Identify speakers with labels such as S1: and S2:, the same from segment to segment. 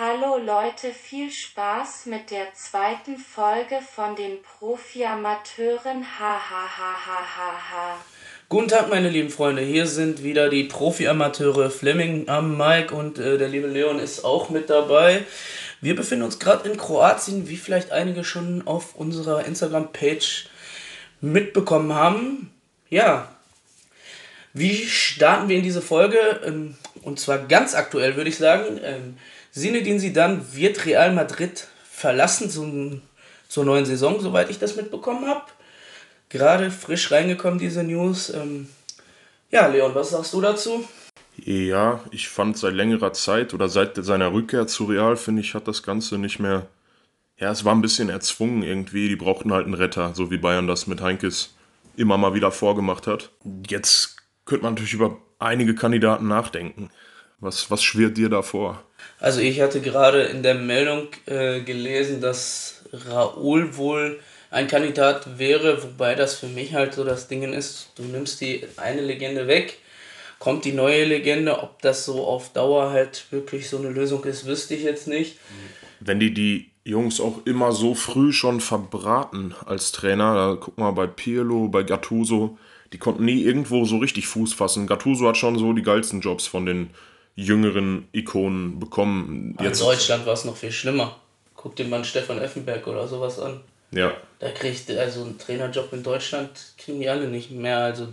S1: Hallo Leute, viel Spaß mit der zweiten Folge von den Profi-Amateuren.
S2: Guten Tag, meine lieben Freunde. Hier sind wieder die Profi-Amateure Fleming am Mike und äh, der liebe Leon ist auch mit dabei. Wir befinden uns gerade in Kroatien, wie vielleicht einige schon auf unserer Instagram-Page mitbekommen haben. Ja, wie starten wir in diese Folge? Ähm, und zwar ganz aktuell, würde ich sagen. Sinedin Sidan wird Real Madrid verlassen zum, zur neuen Saison, soweit ich das mitbekommen habe. Gerade frisch reingekommen, diese News. Ähm, ja, Leon, was sagst du dazu?
S3: Ja, ich fand seit längerer Zeit oder seit seiner Rückkehr zu Real, finde ich, hat das Ganze nicht mehr. Ja, es war ein bisschen erzwungen irgendwie. Die brauchten halt einen Retter, so wie Bayern das mit Heinkes immer mal wieder vorgemacht hat. Jetzt könnte man natürlich über einige Kandidaten nachdenken. Was, was schwirrt dir da vor?
S2: Also ich hatte gerade in der Meldung äh, gelesen, dass Raoul wohl ein Kandidat wäre, wobei das für mich halt so das Ding ist, du nimmst die eine Legende weg, kommt die neue Legende, ob das so auf Dauer halt wirklich so eine Lösung ist, wüsste ich jetzt nicht.
S3: Wenn die die Jungs auch immer so früh schon verbraten als Trainer, da guck mal bei Pirlo, bei Gattuso, die konnten nie irgendwo so richtig Fuß fassen. Gattuso hat schon so die geilsten Jobs von den jüngeren Ikonen bekommen.
S2: Jetzt in Deutschland war es noch viel schlimmer. Guck dir mal Stefan Effenberg oder sowas an.
S3: Ja.
S2: Da kriegt also einen Trainerjob in Deutschland kriegen die alle nicht mehr. Also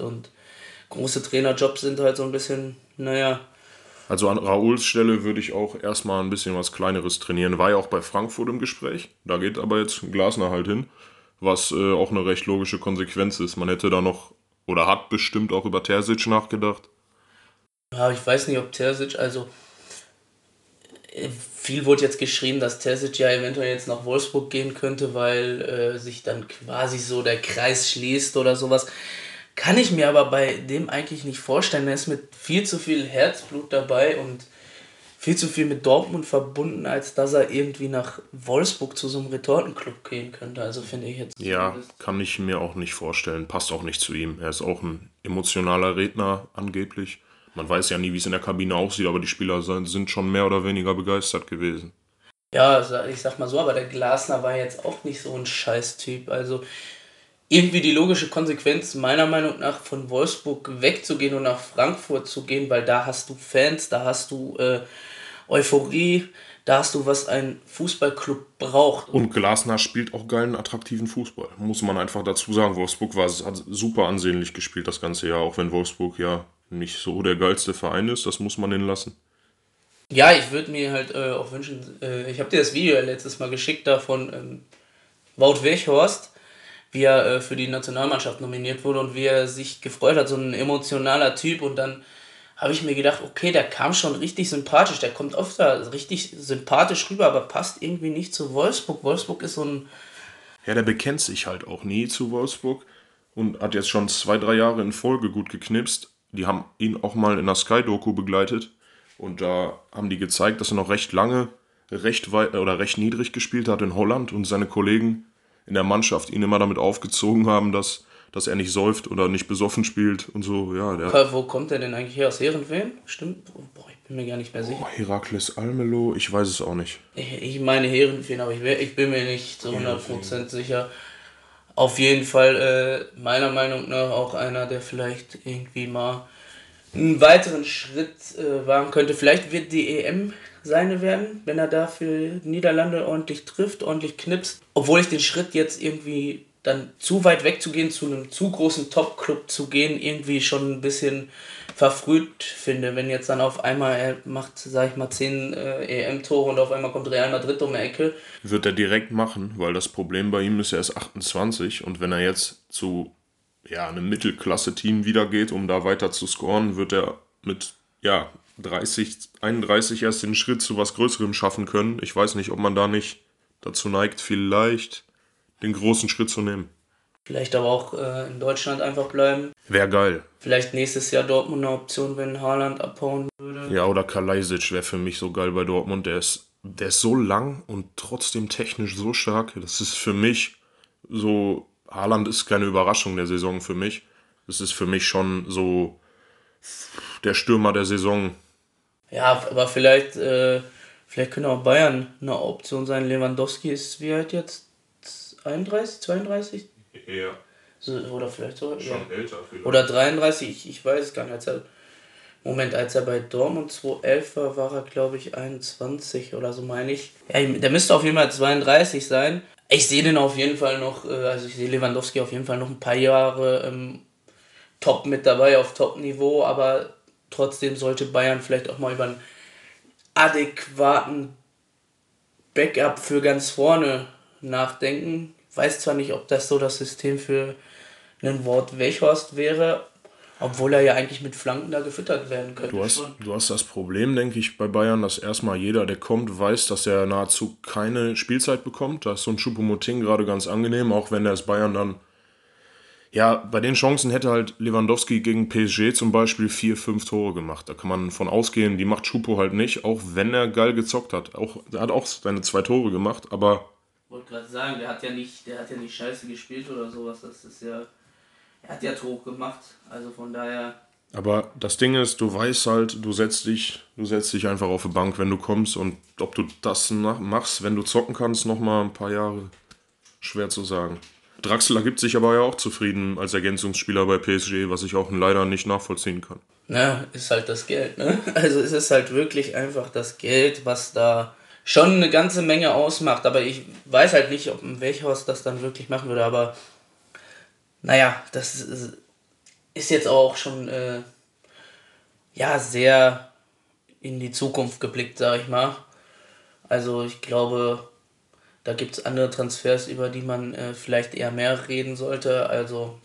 S2: und große Trainerjobs sind halt so ein bisschen, naja.
S3: Also an Raouls Stelle würde ich auch erstmal ein bisschen was Kleineres trainieren. War ja auch bei Frankfurt im Gespräch. Da geht aber jetzt Glasner halt hin, was äh, auch eine recht logische Konsequenz ist. Man hätte da noch oder hat bestimmt auch über Terzic nachgedacht.
S2: Ja, ich weiß nicht, ob Terzic, also äh, viel wurde jetzt geschrieben, dass Terzic ja eventuell jetzt nach Wolfsburg gehen könnte, weil äh, sich dann quasi so der Kreis schließt oder sowas. Kann ich mir aber bei dem eigentlich nicht vorstellen. Er ist mit viel zu viel Herzblut dabei und viel zu viel mit Dortmund verbunden, als dass er irgendwie nach Wolfsburg zu so einem Retortenclub gehen könnte. Also finde ich jetzt.
S3: Ja, kann ich mir auch nicht vorstellen. Passt auch nicht zu ihm. Er ist auch ein emotionaler Redner angeblich. Man weiß ja nie, wie es in der Kabine aussieht, aber die Spieler sind schon mehr oder weniger begeistert gewesen.
S2: Ja, ich sag mal so, aber der Glasner war jetzt auch nicht so ein Scheißtyp. Also irgendwie die logische Konsequenz meiner Meinung nach von Wolfsburg wegzugehen und nach Frankfurt zu gehen, weil da hast du Fans, da hast du äh, Euphorie, da hast du, was ein Fußballclub braucht.
S3: Und Glasner spielt auch geilen, attraktiven Fußball. Muss man einfach dazu sagen. Wolfsburg war, hat super ansehnlich gespielt das ganze Jahr, auch wenn Wolfsburg ja nicht so der geilste Verein ist, das muss man den lassen.
S2: Ja, ich würde mir halt äh, auch wünschen, äh, ich habe dir das Video ja letztes Mal geschickt da von ähm, Wout Weghorst, wie er äh, für die Nationalmannschaft nominiert wurde und wie er sich gefreut hat, so ein emotionaler Typ und dann habe ich mir gedacht, okay, der kam schon richtig sympathisch, der kommt oft da richtig sympathisch rüber, aber passt irgendwie nicht zu Wolfsburg. Wolfsburg ist so ein...
S3: Ja, der bekennt sich halt auch nie zu Wolfsburg und hat jetzt schon zwei, drei Jahre in Folge gut geknipst die haben ihn auch mal in der Sky-Doku begleitet und da haben die gezeigt, dass er noch recht lange, recht weit oder recht niedrig gespielt hat in Holland und seine Kollegen in der Mannschaft ihn immer damit aufgezogen haben, dass, dass er nicht säuft oder nicht besoffen spielt und so. Ja,
S2: der Wo kommt er denn eigentlich her? Aus Herrenfeen? Stimmt? Boah, ich bin mir gar nicht mehr sicher. Oh,
S3: Herakles Almelo, ich weiß es auch nicht.
S2: Ich, ich meine Herrenfeen, aber ich, ich bin mir nicht so 100% sicher auf jeden Fall äh, meiner Meinung nach auch einer, der vielleicht irgendwie mal einen weiteren Schritt äh, wagen könnte. Vielleicht wird die EM seine werden, wenn er da für Niederlande ordentlich trifft, ordentlich knipst. Obwohl ich den Schritt jetzt irgendwie dann zu weit wegzugehen, zu einem zu großen Top-Club zu gehen, irgendwie schon ein bisschen verfrüht finde. Wenn jetzt dann auf einmal er macht, sag ich mal, 10 äh, EM-Tore und auf einmal kommt Real Madrid um die Ecke.
S3: Wird er direkt machen, weil das Problem bei ihm ist, er ist 28 und wenn er jetzt zu ja, einem Mittelklasse-Team wieder geht, um da weiter zu scoren, wird er mit ja, 30, 31 erst den Schritt zu was Größerem schaffen können. Ich weiß nicht, ob man da nicht dazu neigt, vielleicht den großen Schritt zu nehmen.
S2: Vielleicht aber auch äh, in Deutschland einfach bleiben.
S3: Wäre geil.
S2: Vielleicht nächstes Jahr Dortmund eine Option, wenn Haaland abhauen würde.
S3: Ja, oder Kalajdzic wäre für mich so geil bei Dortmund. Der ist, der ist so lang und trotzdem technisch so stark. Das ist für mich so. Haaland ist keine Überraschung der Saison für mich. Das ist für mich schon so der Stürmer der Saison.
S2: Ja, aber vielleicht. Äh Vielleicht könnte auch Bayern eine Option sein. Lewandowski ist wie alt jetzt? 31, 32?
S3: Ja.
S2: So, oder vielleicht so. ja.
S3: älter vielleicht.
S2: Oder 33, ich, ich weiß es gar nicht. Als er, Moment, als er bei Dortmund 2011 war, war er glaube ich 21 oder so meine ich. Ja, der müsste auf jeden Fall 32 sein. Ich sehe den auf jeden Fall noch, äh, also ich sehe Lewandowski auf jeden Fall noch ein paar Jahre ähm, top mit dabei, auf Top-Niveau, aber trotzdem sollte Bayern vielleicht auch mal über einen adäquaten Backup für ganz vorne nachdenken. Weiß zwar nicht, ob das so das System für einen Wort Wechhorst wäre, obwohl er ja eigentlich mit Flanken da gefüttert werden könnte.
S3: Du hast, du hast das Problem, denke ich, bei Bayern, dass erstmal jeder, der kommt, weiß, dass er nahezu keine Spielzeit bekommt. Da ist so ein Choupo-Moting gerade ganz angenehm, auch wenn er es Bayern dann. Ja, bei den Chancen hätte halt Lewandowski gegen PSG zum Beispiel vier, fünf Tore gemacht. Da kann man von ausgehen, die macht Choupo halt nicht, auch wenn er geil gezockt hat. Auch, er hat auch seine zwei Tore gemacht, aber
S2: wollte gerade sagen, der hat ja nicht, der hat ja nicht scheiße gespielt oder sowas. Das ist ja. Er hat ja Tore gemacht. Also von daher.
S3: Aber das Ding ist, du weißt halt, du setzt dich, du setzt dich einfach auf die Bank, wenn du kommst und ob du das machst, wenn du zocken kannst, noch mal ein paar Jahre schwer zu sagen. Draxler gibt sich aber ja auch zufrieden als Ergänzungsspieler bei PSG, was ich auch leider nicht nachvollziehen kann.
S2: Na, ist halt das Geld, ne? Also es ist halt wirklich einfach das Geld, was da schon eine ganze Menge ausmacht. Aber ich weiß halt nicht, ob ein Welchhaus das dann wirklich machen würde. Aber naja, das ist, jetzt auch schon äh, ja sehr in die Zukunft geblickt, sag ich mal. Also ich glaube, da gibt es andere Transfers, über die man äh, vielleicht eher mehr reden sollte. Also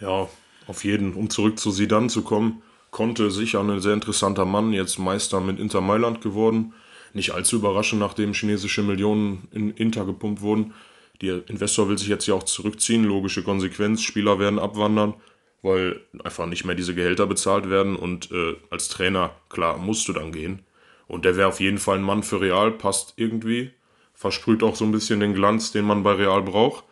S3: Ja, auf jeden. Um zurück zu Sidan zu kommen, konnte sicher ein sehr interessanter Mann, jetzt Meister mit Inter Mailand geworden. Nicht allzu überraschend, nachdem chinesische Millionen in Inter gepumpt wurden. Der Investor will sich jetzt ja auch zurückziehen, logische Konsequenz. Spieler werden abwandern, weil einfach nicht mehr diese Gehälter bezahlt werden. Und äh, als Trainer, klar, musst du dann gehen. Und der wäre auf jeden Fall ein Mann für Real, passt irgendwie. Versprüht auch so ein bisschen den Glanz, den man bei Real braucht.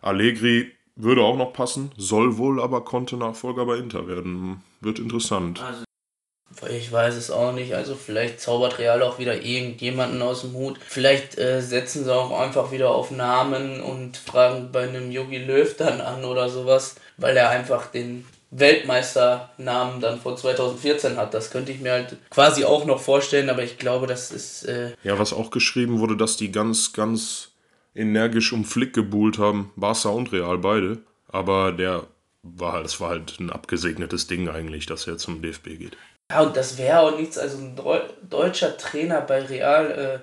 S3: Allegri würde auch noch passen, soll wohl aber konnte Nachfolger bei Inter werden. Wird interessant.
S2: Also, ich weiß es auch nicht. Also vielleicht zaubert Real auch wieder irgendjemanden aus dem Hut. Vielleicht äh, setzen sie auch einfach wieder auf Namen und fragen bei einem Yogi Löw dann an oder sowas, weil er einfach den Weltmeisternamen dann von 2014 hat. Das könnte ich mir halt quasi auch noch vorstellen, aber ich glaube, das ist äh,
S3: Ja, was auch geschrieben wurde, dass die ganz, ganz energisch um Flick gebuhlt haben. Barca und Real beide. Aber der war halt, das war halt ein abgesegnetes Ding eigentlich, dass er zum DFB geht.
S2: Ja, und das wäre auch nichts, also ein Deu deutscher Trainer bei Real, äh,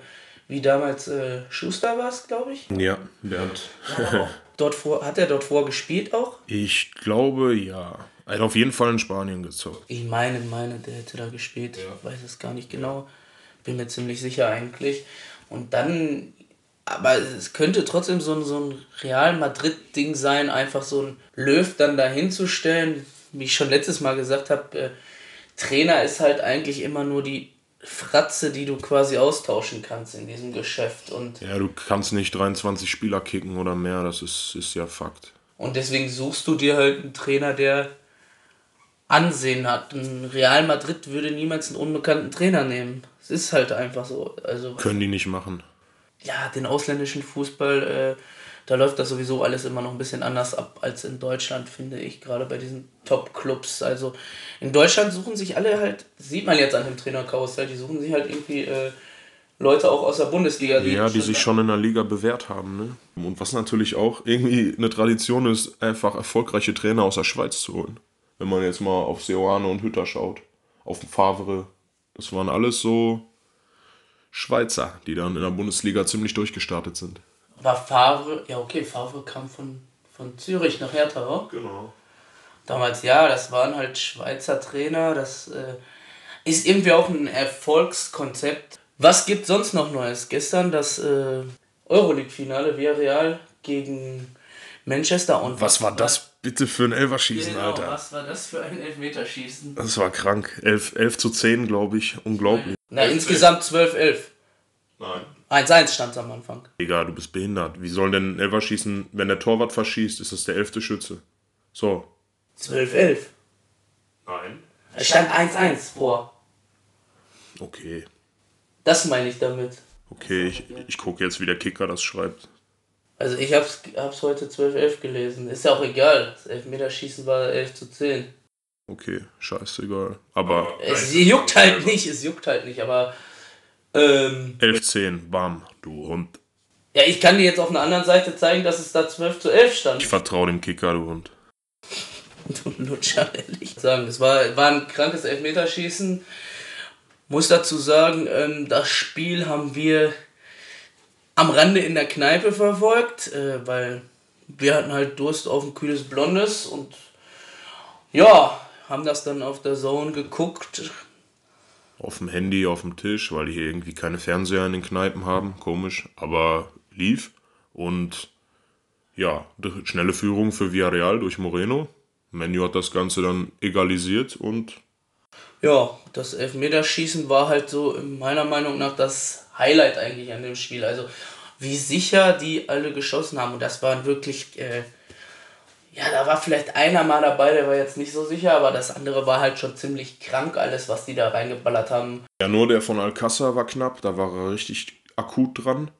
S2: wie damals äh, Schuster war es, glaube ich.
S3: Ja, Bernd.
S2: Dort vor, hat er dort vorgespielt auch?
S3: Ich glaube, ja. Er hat auf jeden Fall in Spanien gezockt.
S2: Ich meine, meine, der hätte da gespielt. Ich weiß es gar nicht genau. Bin mir ziemlich sicher eigentlich. Und dann, aber es könnte trotzdem so ein, so ein Real Madrid-Ding sein, einfach so ein Löw dann dahin zu stellen. Wie ich schon letztes Mal gesagt habe, äh, Trainer ist halt eigentlich immer nur die Fratze, die du quasi austauschen kannst in diesem Geschäft. Und,
S3: Ja, du kannst nicht 23 Spieler kicken oder mehr, das ist, ist ja Fakt.
S2: und deswegen suchst du dir halt einen Trainer, der Ansehen hat. Ein Real Madrid würde niemals einen unbekannten Trainer nehmen. Es ist halt einfach so. Also
S3: Können die nicht machen.
S2: ja, den ausländischen Fußball, äh, da läuft das sowieso alles immer noch ein bisschen anders ab als in Deutschland, finde ich, gerade bei diesen Top-Clubs. Also in Deutschland suchen sich alle halt, sieht man jetzt an dem Trainerkarussell, die suchen sich halt irgendwie äh, Leute auch aus der Bundesliga.
S3: Ja, die sich schon in der Liga bewährt haben. Ne? Und was natürlich auch irgendwie eine Tradition ist, einfach erfolgreiche Trainer aus der Schweiz zu holen. Wenn man jetzt mal auf Seoane und Hütter schaut, auf Favre, das waren alles so Schweizer, die dann in der Bundesliga ziemlich durchgestartet sind.
S2: War Favre, ja okay, Favre kam von, von Zürich nach Hertha, oder?
S3: Genau.
S2: Damals ja, das waren halt Schweizer Trainer, das äh, ist irgendwie auch ein Erfolgskonzept. Was gibt sonst noch Neues? Gestern das äh, Euroleague-Finale Villarreal gegen Manchester und
S3: Was war das bitte für ein Elverschießen,
S2: Genau,
S3: Alter?
S2: was war das für ein Elfmeterschießen?
S3: Das war krank. 11, 11 zu 10, glaube ich. Unglaublich.
S2: Na, insgesamt 12-11.
S3: Nein.
S2: 1-1 stand am Anfang.
S3: Digga, du bist behindert. Wie soll denn ein Elverschießen, wenn der Torwart verschießt, ist das der elfte Schütze? So.
S2: 12-11.
S3: Nein.
S2: Es stand 1-1 vor.
S3: Okay.
S2: Das meine ich damit.
S3: Okay, ich, ich gucke jetzt, wie der Kicker das schreibt.
S2: Also ich hab's, hab's heute 12-11 gelesen. Ist ja auch egal. Das Elfmeterschießen war 11 zu 10.
S3: Okay, scheißegal. Aber
S2: Es juckt halt nicht, es juckt halt nicht, aber ähm,
S3: 11-10, bam, du Hund.
S2: ja, ich kann dir jetzt auf einer anderen Seite zeigen, dass es da 12 zu 11 stand.
S3: Ich vertraue dem Kicker, du Hund.
S2: Du Lutscher, ehrlich sagen. Es war, war ein krankes Elfmeterschießen. Muss dazu sagen, ähm, das Spiel haben wir am Rande in der Kneipe verfolgt, äh, weil wir hatten halt Durst auf ein kühles Blondes und ja, haben das dann auf der Zone geguckt.
S3: Auf dem Handy, auf dem Tisch, weil die hier irgendwie keine Fernseher in den Kneipen haben. Komisch, aber lief. Und ja, schnelle Führung für Villarreal durch Moreno. Menu hat das Ganze dann egalisiert und
S2: Ja, das Elfmeterschießen war halt so in meiner Meinung nach das Highlight eigentlich an dem Spiel. Also wie sicher die alle geschossen haben. Und das waren wirklich, äh, ja, da war vielleicht einer mal dabei, der war jetzt nicht so sicher, aber das andere war halt schon ziemlich krank, alles, was die da reingeballert haben.
S3: ja, nur der von Alcázar war knapp, da war er richtig akut dran.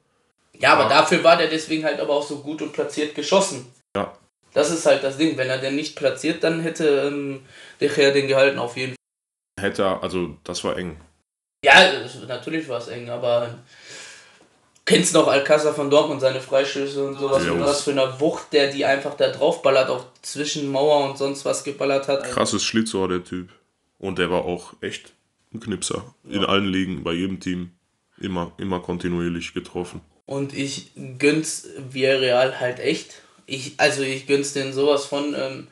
S2: Ja, aber dafür war der deswegen halt aber auch so gut und platziert geschossen.
S3: Ja,
S2: Das ist halt das Ding. Wenn er den nicht platziert, dann hätte ähm, De Gea den gehalten auf jeden Fall.
S3: hätte er, also das war eng.
S2: Ja, natürlich war es eng, aber kennst noch Alcázar von Dortmund, seine Freistöße und sowas,
S3: Ja,
S2: und
S3: was-
S2: für eine Wucht, der die einfach da draufballert, auch zwischen Mauer und sonst was geballert hat.
S3: Krasses Schlitzohr, der Typ. Und der war auch echt ein Knipser. In allen Ligen, bei jedem Team. Immer, immer kontinuierlich getroffen.
S2: Und ich gönn's Villarreal halt echt. Ich, also ich gönn's denen sowas von. Ähm,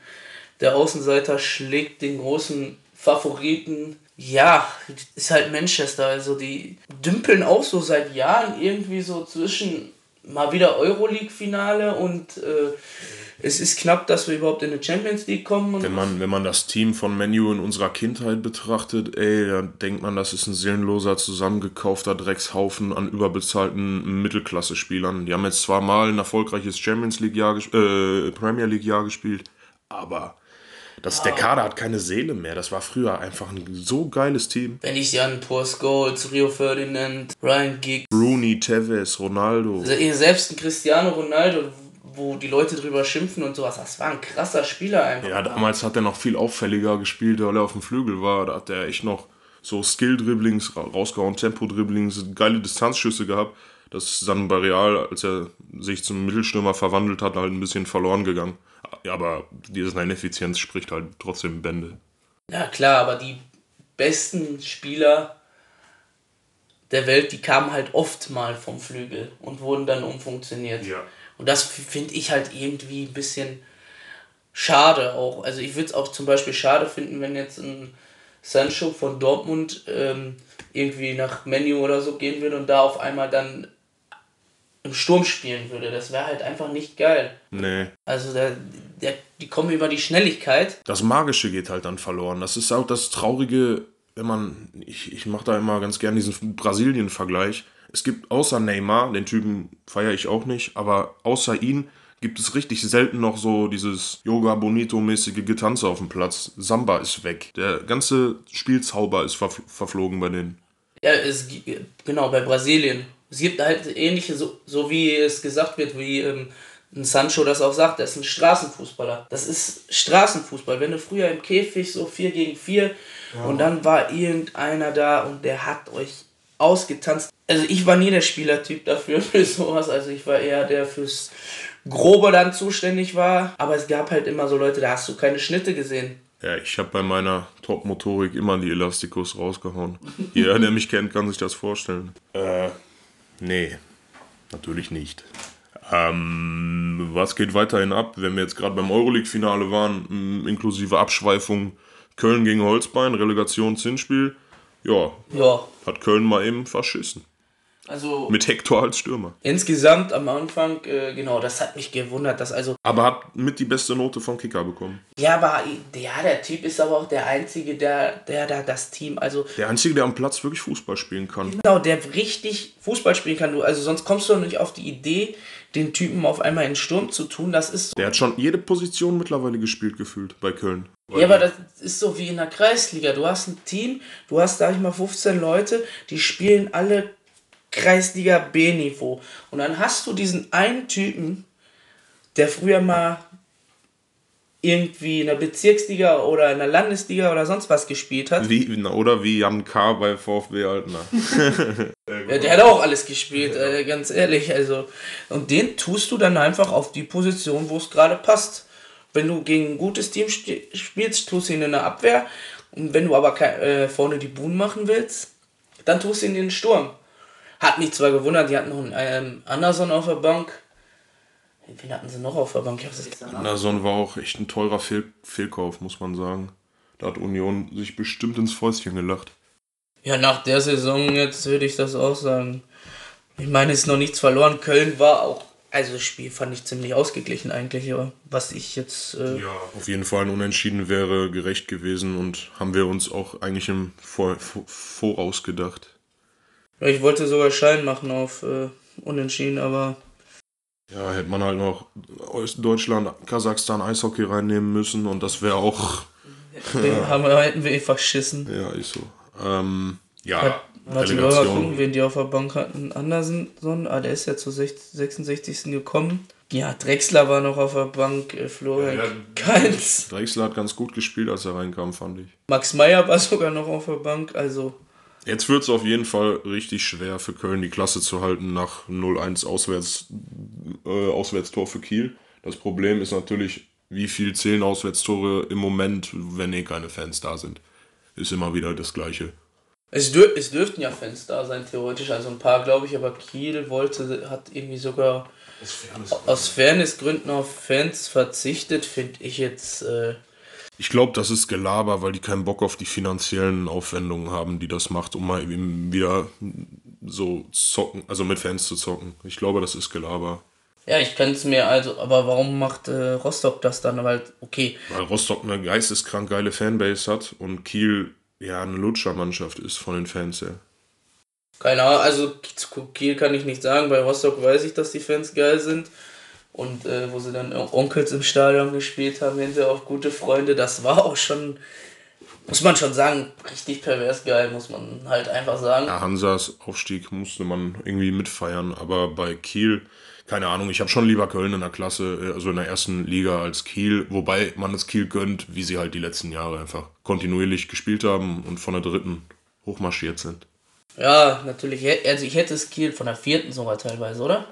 S2: der Außenseiter schlägt den großen Favoriten. Ja, ist halt Manchester. Also die dümpeln auch so seit Jahren irgendwie so zwischen mal wieder Euroleague-Finale und äh, es ist knapp, dass wir überhaupt in die Champions League kommen.
S3: Wenn man, wenn man das Team von Menu in unserer Kindheit betrachtet, ey, dann denkt man, das ist ein seelenloser, zusammengekaufter Dreckshaufen an überbezahlten Mittelklasse-Spielern. Die haben jetzt zwar mal ein erfolgreiches Champions League-Jahr, äh, Premier League-Jahr gespielt, aber das, der Kader hat keine Seele mehr. Das war früher einfach ein so geiles Team.
S2: wenn ich an Paul Scholes, Rio Ferdinand, Ryan Giggs,
S3: Rooney, Tevez, Ronaldo.
S2: Eh, selbst ein Cristiano Ronaldo, wo die Leute drüber schimpfen und sowas, das war ein krasser Spieler einfach.
S3: Ja, damals hat er noch viel auffälliger gespielt, weil er auf dem Flügel war. Da hat er echt noch so Skill-Dribblings ra- rausgehauen, Tempo-Dribblings, geile Distanzschüsse gehabt. Das ist dann bei Real, als er sich zum Mittelstürmer verwandelt hat, halt ein bisschen verloren gegangen. Ja, aber diese Ineffizienz spricht halt trotzdem Bände.
S2: Ja klar, aber die besten Spieler der Welt, die kamen halt oft mal vom Flügel und wurden dann umfunktioniert.
S3: Ja.
S2: Und das finde ich halt irgendwie ein bisschen schade auch. Also ich würde es auch zum Beispiel schade finden, wenn jetzt ein Sancho von Dortmund ähm, irgendwie nach Menu oder so gehen würde und da auf einmal dann im Sturm spielen würde. Das wäre halt einfach nicht geil.
S3: Nee.
S2: Also der, der, die kommen über die Schnelligkeit.
S3: Das Magische geht halt dann verloren. Das ist auch das Traurige, wenn man, ich, ich mache da immer ganz gern diesen Brasilien-Vergleich. Es gibt außer Neymar, den Typen feiere ich auch nicht, aber außer ihn gibt es richtig selten noch so dieses Yoga Bonito-mäßige Getanze auf dem Platz. Samba ist weg. Der ganze Spielzauber ist verf verflogen bei denen.
S2: Ja, es genau bei Brasilien. Es gibt halt ähnliche, so, so wie es gesagt wird, wie ähm, ein Sancho das auch sagt, das ist ein Straßenfußballer. Das ist Straßenfußball. Wenn du früher im Käfig so 4 gegen 4 und dann war irgendeiner da und der hat euch ausgetanzt. Also ich war nie der Spielertyp dafür für sowas. Also ich war eher der fürs Grobe dann zuständig war. Aber es gab halt immer so Leute, da hast du keine Schnitte gesehen.
S3: Ja, ich habe bei meiner Top-Motorik immer die Elastikos rausgehauen. Jeder, der mich kennt, kann sich das vorstellen. Äh, nee, natürlich nicht. Ähm, was geht weiterhin ab, wenn wir jetzt gerade beim Euroleague-Finale waren, inklusive Abschweifung Köln gegen Holzbein, Relegation Zinsspiel. Ja,
S2: Ja,
S3: hat Köln mal eben verschissen.
S2: Also
S3: Mit Hector als Stürmer.
S2: insgesamt am Anfang, äh, genau, das hat mich gewundert, dass also
S3: Aber hat mit die beste Note vom Kicker bekommen.
S2: Ja, aber ja, der Typ ist aber auch der Einzige, der, der da das Team, also
S3: Der Einzige, der am Platz wirklich Fußball spielen kann.
S2: genau, der richtig Fußball spielen kann. Du, also sonst kommst du nicht auf die Idee, den Typen auf einmal in Sturm zu tun. Das ist so.
S3: Der hat schon jede Position mittlerweile gespielt gefühlt bei Köln.
S2: Ja, aber das ist so wie in der Kreisliga. Du hast ein Team, du hast, sag ich mal, 15 Leute, die spielen alle Kreisliga B-Niveau. Und dann hast du diesen einen Typen, der früher mal irgendwie in der Bezirksliga oder in der Landesliga oder sonst was gespielt hat.
S3: Wie, oder wie Jan K. bei VfB Altena.
S2: Ja, der hat auch alles gespielt, äh, ganz ehrlich. Also, und den tust du dann einfach auf die Position, wo es gerade passt. Wenn du gegen ein gutes Team sp spielst, tust du ihn in der Abwehr. Und wenn du aber äh, vorne die Buhnen machen willst, dann tust du ihn in den Sturm. Hat mich zwar gewundert, die hatten noch einen ähm, Anderson auf der Bank. Wen hatten sie noch auf der Bank? Ich hab's jetzt
S3: Anderson war auch echt ein teurer Fehl Fehlkauf, muss man sagen. Da hat Union sich bestimmt ins Fäustchen gelacht.
S2: Ja, nach der Saison jetzt würde ich das auch sagen. Ich meine, es ist noch nichts verloren. Köln war auch, also das Spiel fand ich ziemlich ausgeglichen eigentlich, aber was ich jetzt. Äh,
S3: Ja, auf jeden Fall ein Unentschieden wäre gerecht gewesen und haben wir uns auch eigentlich im Vor Voraus gedacht.
S2: Ich wollte sogar Schein machen auf äh, Unentschieden, aber
S3: Ja, hätte man halt noch Deutschland, Kasachstan, Eishockey reinnehmen müssen und das wäre auch,
S2: den haben, hätten wir eh verschissen.
S3: ja, ist so. Ähm, ja,
S2: Warte, wir mal gucken, wen die auf der Bank hatten. Andersen, ah, der ist ja zur 60 66. gekommen. Ja, Drexler war noch auf der Bank, äh, Florian
S3: Ja, ja.
S2: Keins.
S3: Drexler hat ganz gut gespielt, als er reinkam, fand ich.
S2: Max Meyer war sogar noch auf der Bank, also
S3: Jetzt wird es auf jeden Fall richtig schwer für Köln, die Klasse zu halten nach 0-1 Auswärts, äh, Auswärtstor für Kiel. Das Problem ist natürlich, wie viel zählen Auswärtstore im Moment, wenn eh keine Fans da sind. Ist immer wieder das Gleiche.
S2: Es, dür es dürften ja Fans da sein, theoretisch, also ein paar, glaube ich, aber Kiel wollte, hat irgendwie sogar aus Fairnessgründen auf Fans verzichtet, finde ich jetzt. Äh,
S3: Ich glaube, das ist Gelaber, weil die keinen Bock auf die finanziellen Aufwendungen haben, die das macht, um mal eben wieder so zocken, also mit Fans zu zocken. Ich glaube, das ist Gelaber.
S2: ja, ich kann es mir also, aber warum macht äh, Rostock das dann? Weil, okay,
S3: Weil Rostock eine geisteskrank geile Fanbase hat und Kiel ja eine Lutschermannschaft ist von den Fans her.
S2: keine Ahnung, also zu Kiel kann ich nicht sagen, bei Rostock weiß ich, dass die Fans geil sind. Und äh, wo sie dann Onkels im Stadion gespielt haben, hinterher auch gute Freunde, das war auch schon, muss man schon sagen, richtig pervers geil, muss man halt einfach sagen.
S3: Ja, Hansas Aufstieg musste man irgendwie mitfeiern, aber bei Kiel, keine Ahnung, ich habe schon lieber Köln in der Klasse, äh, also in der ersten Liga als Kiel, wobei man es Kiel gönnt, wie sie halt die letzten Jahre einfach kontinuierlich gespielt haben und von der dritten hochmarschiert sind.
S2: Ja, natürlich. Also ich hätte es Kiel von der vierten sogar teilweise, oder?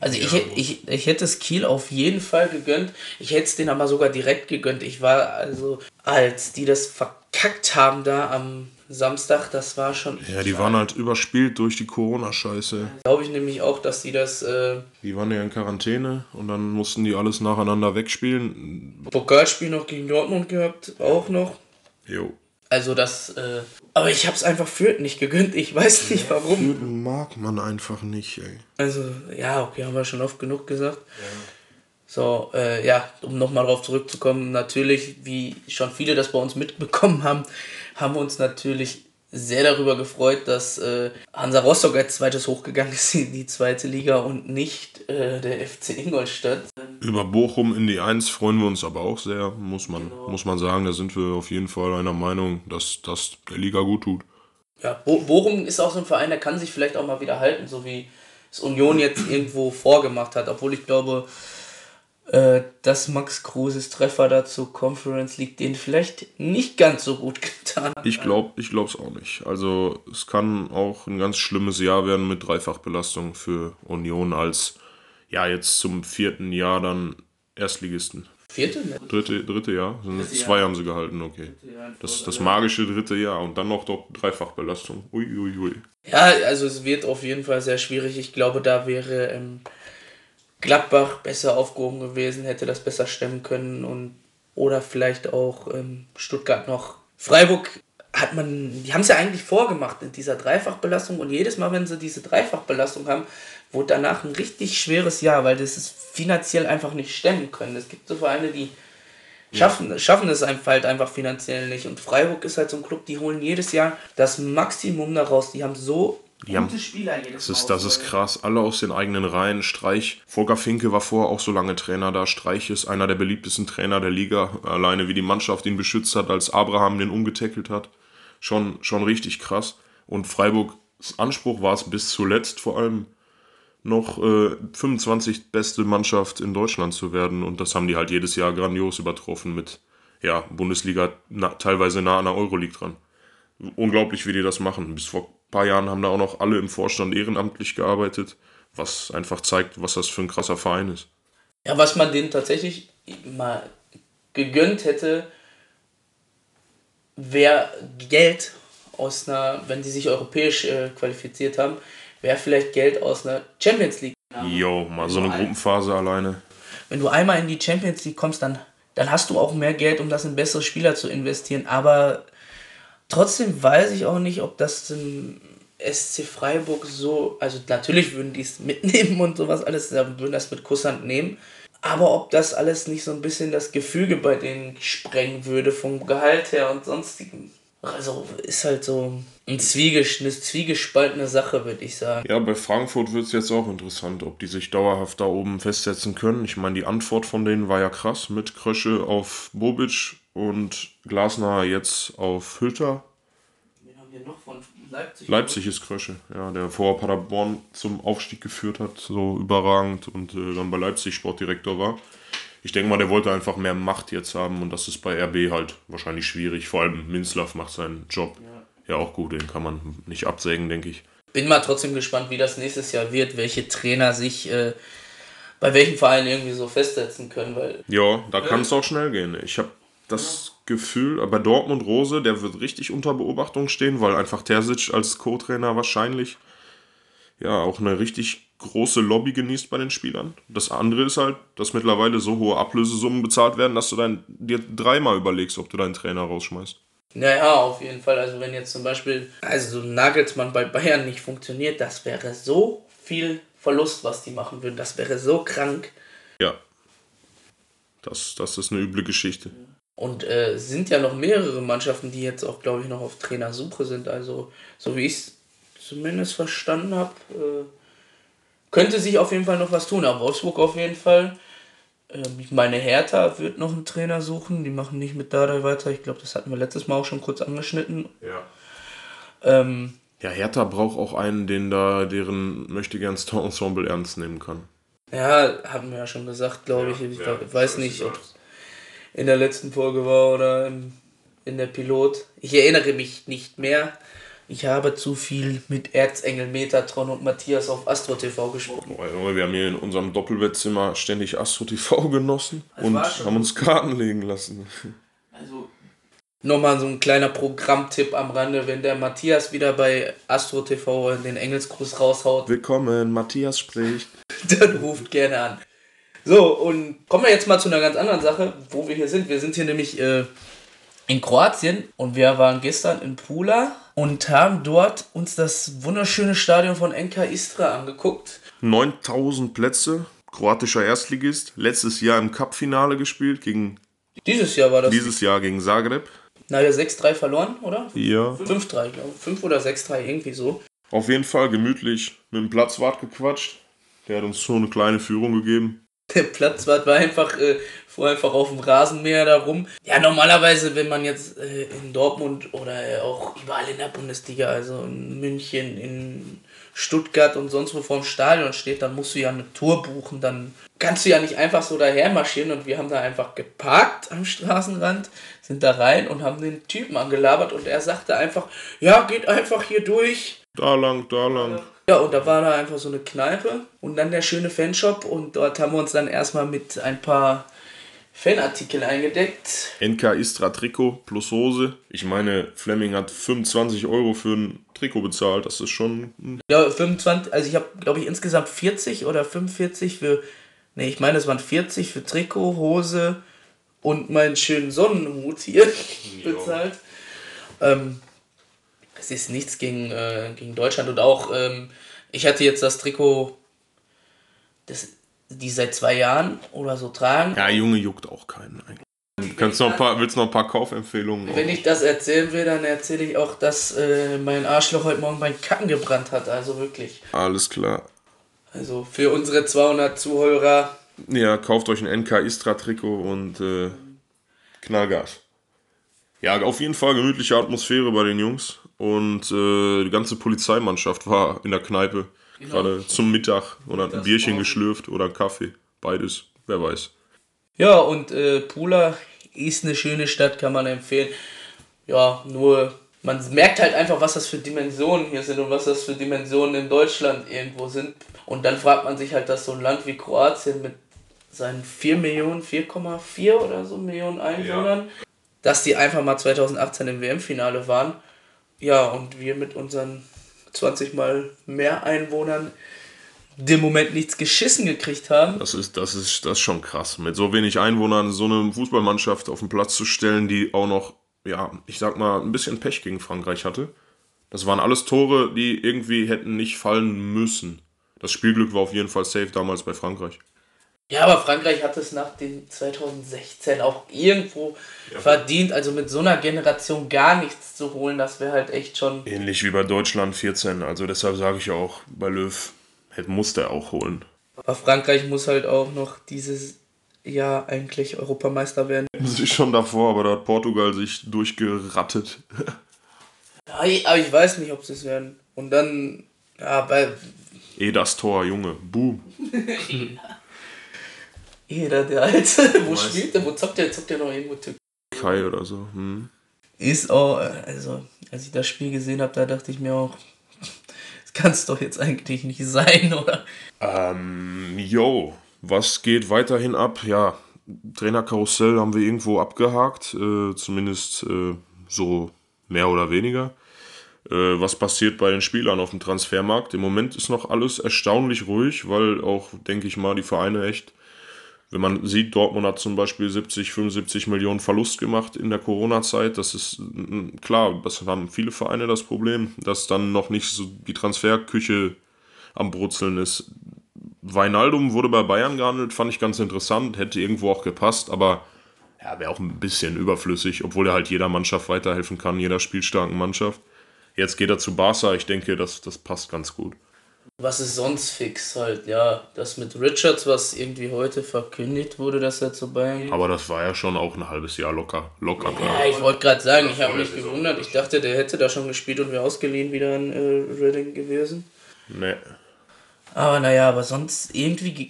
S2: Also ich, hätt- ich, ich hätte es Kiel auf jeden Fall gegönnt. Ich hätte es denen aber sogar direkt gegönnt. Ich war also, als die das verkackt haben da am Samstag, das war schon.
S3: Ja, die waren halt überspielt durch die Corona-Scheiße.
S2: Glaube ich nämlich auch, dass die das äh,
S3: Die waren ja in Quarantäne und dann mussten die alles nacheinander wegspielen.
S2: Pokalspiel noch gegen Dortmund gehabt, auch noch.
S3: Jo.
S2: Also das, äh, aber ich habe es einfach Fürth nicht gegönnt. Ich weiß nicht warum.
S3: Jürgen mag man einfach nicht, ey.
S2: Also, ja, okay, haben wir schon oft genug gesagt. So, äh, ja, um nochmal drauf zurückzukommen, natürlich, wie schon viele das bei uns mitbekommen haben, haben wir uns natürlich sehr darüber gefreut, dass äh, Hansa Rostock als zweites hochgegangen ist in die zweite Liga und nicht äh, der FC Ingolstadt.
S3: Über Bochum in die 1 freuen wir uns aber auch sehr, muss man, muss man sagen. Da sind wir auf jeden Fall einer Meinung, dass das der Liga gut tut.
S2: Ja, Bo Bochum ist auch so ein Verein, der kann sich vielleicht auch mal wieder halten, so wie es Union jetzt irgendwo vorgemacht hat, obwohl ich glaube, äh, dass Max Kruses Treffer dazu Conference League den vielleicht nicht ganz so gut getan hat.
S3: Ich glaube ich glaube es auch nicht. Also es kann auch ein ganz schlimmes Jahr werden mit Dreifachbelastung für Union als ja jetzt zum vierten Jahr dann Erstligisten.
S2: Vierte? Ne?
S3: Dritte, dritte Jahr?
S2: Dritte Jahr.
S3: zwei haben sie gehalten, okay. Das, das magische dritte Jahr und dann noch doch Dreifachbelastung. Uiuiui. Ui, ui.
S2: Ja, also es wird auf jeden Fall sehr schwierig. Ich glaube, da wäre ähm, Gladbach besser aufgehoben gewesen, hätte das besser stemmen können und oder vielleicht auch ähm, Stuttgart noch. Freiburg hat man, die haben es ja eigentlich vorgemacht in dieser Dreifachbelastung und jedes Mal, wenn sie diese Dreifachbelastung haben, wurde danach ein richtig schweres Jahr, weil das es finanziell einfach nicht stemmen können. Es gibt so Vereine, die schaffen, ja. schaffen es einfach halt einfach finanziell nicht. Und Freiburg ist halt so ein Club, die holen jedes Jahr das Maximum daraus. Die haben so
S3: die gute haben, Spieler jedes das ist, Das ist krass. Alle aus den eigenen Reihen. Streich. Volker Finke war vorher auch so lange Trainer da. Streich ist einer der beliebtesten Trainer der Liga. Alleine wie die Mannschaft ihn beschützt hat, als Abraham den umgetackelt hat. Schon, schon richtig krass. Und Freiburgs Anspruch war es bis zuletzt vor allem noch äh, 25 beste Mannschaft in Deutschland zu werden. Und das haben die halt jedes Jahr grandios übertroffen mit ja, Bundesliga na, teilweise nah an der Euroleague dran. Unglaublich, wie die das machen. Bis vor ein paar Jahren haben da auch noch alle im Vorstand ehrenamtlich gearbeitet, was einfach zeigt, was das für ein krasser Verein ist.
S2: Ja, was man denen tatsächlich mal gegönnt hätte, wäre Geld aus einer, wenn die sich europäisch äh, qualifiziert haben, wäre vielleicht Geld aus einer Champions League.
S3: Jo, mal so eine Gruppenphase alleine.
S2: Wenn du einmal in die Champions League kommst, dann, dann hast du auch mehr Geld, um das in bessere Spieler zu investieren. Aber trotzdem weiß ich auch nicht, ob das im SC Freiburg so, also natürlich würden die es mitnehmen und sowas alles, würden das mit Kusshand nehmen. Aber ob das alles nicht so ein bisschen das Gefüge bei denen sprengen würde, vom Gehalt her und sonstigen. Also ist halt so ein Zwieges eine zwiegespaltene Sache, würde ich sagen.
S3: Ja, bei Frankfurt wird es jetzt auch interessant, ob die sich dauerhaft da oben festsetzen können. Ich meine, die Antwort von denen war ja krass mit Krösche auf Bobic und Glasner jetzt auf Hülter. Wen haben wir noch von Leipzig? Leipzig ist Krösche, ja, der vor Paderborn zum Aufstieg geführt hat, so überragend und äh, dann bei Leipzig Sportdirektor war ich denke mal, der wollte einfach mehr Macht jetzt haben und das ist bei RB halt wahrscheinlich schwierig. Vor allem Minslav macht seinen Job ja, ja auch gut, den kann man nicht absägen, denke ich.
S2: Bin mal trotzdem gespannt, wie das nächstes Jahr wird, welche Trainer sich äh, bei welchen Vereinen irgendwie so festsetzen können. Weil,
S3: ja, da kann es auch schnell gehen. Ich habe das ja. Gefühl, bei Dortmund Rose, der wird richtig unter Beobachtung stehen, weil einfach Terzic als Co-Trainer wahrscheinlich ja auch eine richtig große Lobby genießt bei den Spielern. Das andere ist halt, dass mittlerweile so hohe Ablösesummen bezahlt werden, dass du dann dir dreimal überlegst, ob du deinen Trainer rausschmeißt.
S2: Naja, auf jeden Fall. Also wenn jetzt zum Beispiel, also so ein Nagelsmann bei Bayern nicht funktioniert, das wäre so viel Verlust, was die machen würden. Das wäre so krank.
S3: Ja. Das, das ist eine üble Geschichte.
S2: Und äh, sind ja noch mehrere Mannschaften, die jetzt auch, glaube ich, noch auf Trainersuche sind. Also, so wie ich es zumindest verstanden habe, äh, könnte sich auf jeden Fall noch was tun. Aber Wolfsburg auf jeden Fall. Ähm, ich meine, Hertha wird noch einen Trainer suchen. Die machen nicht mit Dardai weiter. Ich glaube, das hatten wir letztes Mal auch schon kurz angeschnitten.
S3: Ja. Ähm, ja, Hertha braucht auch einen, den da deren möchte gern Ensemble ernst nehmen kann.
S2: Ja, haben wir ja schon gesagt, glaube ja, ich. Ich ja, weiß nicht, ob es in der letzten Folge war oder in der Pilot. Ich erinnere mich nicht mehr. Ich habe zu viel mit Erzengel Metatron und Matthias auf Astro TV gesprochen.
S3: Wir haben hier in unserem Doppelbettzimmer ständig Astro TV genossen und haben uns Karten legen lassen.
S2: Also nochmal so ein kleiner Programmtipp am Rande, wenn der Matthias wieder bei Astro TV den Engelsgruß raushaut.
S3: Willkommen, Matthias spricht.
S2: Dann ruft gerne an. So, und kommen wir jetzt mal zu einer ganz anderen Sache, wo wir hier sind. Wir sind hier nämlich äh, in Kroatien und wir waren gestern in Pula und haben dort uns das wunderschöne Stadion von NK Istra angeguckt.
S3: 9000 Plätze, kroatischer Erstligist, letztes Jahr im Cup-Finale gespielt gegen.
S2: Dieses Jahr war das.
S3: Dieses Jahr gegen Zagreb.
S2: Naja, 6-3 verloren, oder?
S3: Ja.
S2: 5-3, glaube ich. 5 oder 6-3, irgendwie so.
S3: Auf jeden Fall gemütlich mit dem Platzwart gequatscht. Der hat uns so eine kleine Führung gegeben.
S2: Der Platzwart war einfach, äh, fuhr einfach auf dem Rasenmäher da rum. Ja, normalerweise, wenn man jetzt äh, in Dortmund oder äh, auch überall in der Bundesliga, also in München, in Stuttgart und sonst wo vorm Stadion steht, dann musst du ja eine Tour buchen. Dann kannst du ja nicht einfach so daher marschieren. Und wir haben da einfach geparkt am Straßenrand, sind da rein und haben den Typen angelabert. Und er sagte einfach, ja, geht einfach hier durch.
S3: Da lang, da lang.
S2: Ja, und da war da einfach so eine Kneipe und dann der schöne Fanshop und dort haben wir uns dann erstmal mit ein paar Fanartikel eingedeckt.
S3: NK Istra Trikot plus Hose. Ich meine, Fleming hat 25 Euro für ein Trikot bezahlt. Das ist schon.
S2: Ja, 25, also ich habe, glaube ich, insgesamt 40 oder 45 für. Ne, ich meine, es waren 40 für Trikot, Hose und meinen schönen Sonnenhut hier bezahlt. Ähm, es ist nichts gegen, äh, gegen Deutschland und auch, ähm, ich hatte jetzt das Trikot, das, die seit zwei Jahren oder so tragen.
S3: Ja, Junge juckt auch keinen eigentlich. Du kannst noch ein paar, willst noch ein paar Kaufempfehlungen?
S2: Wenn ich das erzählen will, dann erzähle ich auch, dass äh, mein Arschloch heute Morgen beim Kacken gebrannt hat. Also wirklich.
S3: Alles klar.
S2: Also für unsere 200 Zuhörer.
S3: Ja, kauft euch ein NK Istra Trikot und äh, Knallgas. Ja, auf jeden Fall gemütliche Atmosphäre bei den Jungs. Und äh, die ganze Polizeimannschaft war in der Kneipe.
S2: Genau.
S3: Gerade zum Mittag und hat ein Bierchen geschlürft oder einen Kaffee. Beides, wer weiß.
S2: Ja, und äh, Pula ist eine schöne Stadt, kann man empfehlen. Ja, nur man merkt halt einfach, was das für Dimensionen hier sind und was das für Dimensionen in Deutschland irgendwo sind. Und dann fragt man sich halt, dass so ein Land wie Kroatien mit seinen 4 Millionen, 4,4 oder so Millionen Einwohnern, dass die einfach mal 2018 im WM-Finale waren. Ja, und wir mit unseren 20 mal mehr Einwohnern dem Moment nichts geschissen gekriegt haben.
S3: Das ist, das ist, das ist schon krass. Mit so wenig Einwohnern so eine Fußballmannschaft auf den Platz zu stellen, die auch noch, ja, ich sag mal, ein bisschen Pech gegen Frankreich hatte. Das waren alles Tore, die irgendwie hätten nicht fallen müssen. Das Spielglück war auf jeden Fall safe damals bei Frankreich.
S2: Ja, aber Frankreich hat es nach dem 2016 auch irgendwo verdient, also mit so einer Generation gar nichts zu holen, das wäre halt echt schon.
S3: Ähnlich wie bei Deutschland 14. Also deshalb sage ich auch, bei Löw hätte, musste er auch holen.
S2: Aber Frankreich muss halt auch noch dieses Jahr eigentlich Europameister werden.
S3: Das ist schon davor, aber da hat Portugal sich durchgerattet.
S2: Ja, aber ich weiß nicht, ob sie es werden. Und dann, ja, bei
S3: Eh das Tor, Junge. Boom.
S2: jeder, der Alte, wo
S3: weißt-
S2: spielt der, wo zockt der, zockt der noch irgendwo Türkei.
S3: Kai oder so. Hm.
S2: Ist auch, also, als ich das Spiel gesehen habe, da dachte ich mir auch, das kann es doch jetzt eigentlich nicht sein, oder?
S3: Ähm, yo, was geht weiterhin ab? Ja, Trainerkarussell haben wir irgendwo abgehakt, äh, zumindest äh, so mehr oder weniger. Äh, was passiert bei den Spielern auf dem Transfermarkt? Im Moment ist noch alles erstaunlich ruhig, weil auch, denke ich mal, die Vereine echt, wenn man sieht, Dortmund hat zum Beispiel 70, 75 Millionen Verlust gemacht in der Corona-Zeit. Das ist mm, klar, das haben viele Vereine das Problem, dass dann noch nicht so die Transferküche am Brutzeln ist. Weinaldum wurde bei Bayern gehandelt, fand ich ganz interessant, hätte irgendwo auch gepasst, aber ja, wäre auch ein bisschen überflüssig, obwohl er halt jeder Mannschaft weiterhelfen kann, jeder spielstarken Mannschaft. Jetzt geht er zu Barca, ich denke, das, das passt ganz gut.
S2: Was ist sonst fix halt, ja, das mit Richards, was irgendwie heute verkündigt wurde, dass er zu Bayern geht.
S3: Aber das war ja schon auch ein halbes Jahr locker, locker
S2: Ja,
S3: klar.
S2: ich wollte gerade sagen, ich habe mich gewundert. Ich dachte, der hätte da schon gespielt und wäre ausgeliehen wieder in äh, Reading gewesen.
S3: Nee.
S2: Aber naja, aber sonst irgendwie ge-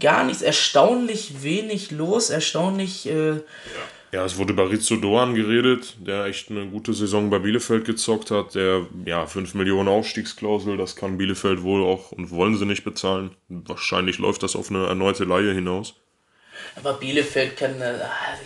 S2: gar nichts. Erstaunlich wenig los, erstaunlich. Äh,
S3: Ja, es wurde über Rizzo Doan geredet, der echt eine gute Saison bei Bielefeld gezockt hat. Der, ja, 5 Millionen Aufstiegsklausel, das kann Bielefeld wohl auch und wollen sie nicht bezahlen. Wahrscheinlich läuft das auf eine erneute Laie hinaus.
S2: aber Bielefeld kann, äh,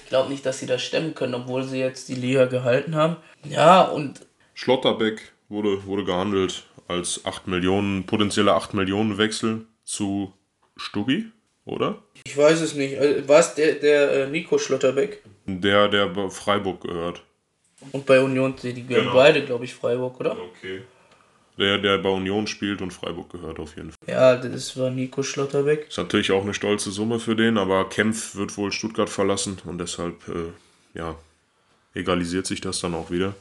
S2: ich glaube nicht, dass sie das stemmen können, obwohl sie jetzt die Liga gehalten haben. Ja, und
S3: Schlotterbeck wurde, wurde gehandelt als 8 Millionen, potenzieller 8 Millionen Wechsel zu Stuggi, oder?
S2: ich weiß es nicht. Äh, War es der, der äh, Nico Schlotterbeck?
S3: Der, der bei Freiburg gehört.
S2: Und bei Union, die die gehören
S3: Genau.
S2: beide, glaube ich, Freiburg, oder?
S3: Okay. Der, der bei Union spielt und Freiburg gehört auf jeden Fall.
S2: Ja, das war Nico Schlotterbeck.
S3: Ist natürlich auch eine stolze Summe für den, aber Kempf wird wohl Stuttgart verlassen und deshalb, äh, ja, egalisiert sich das dann auch wieder.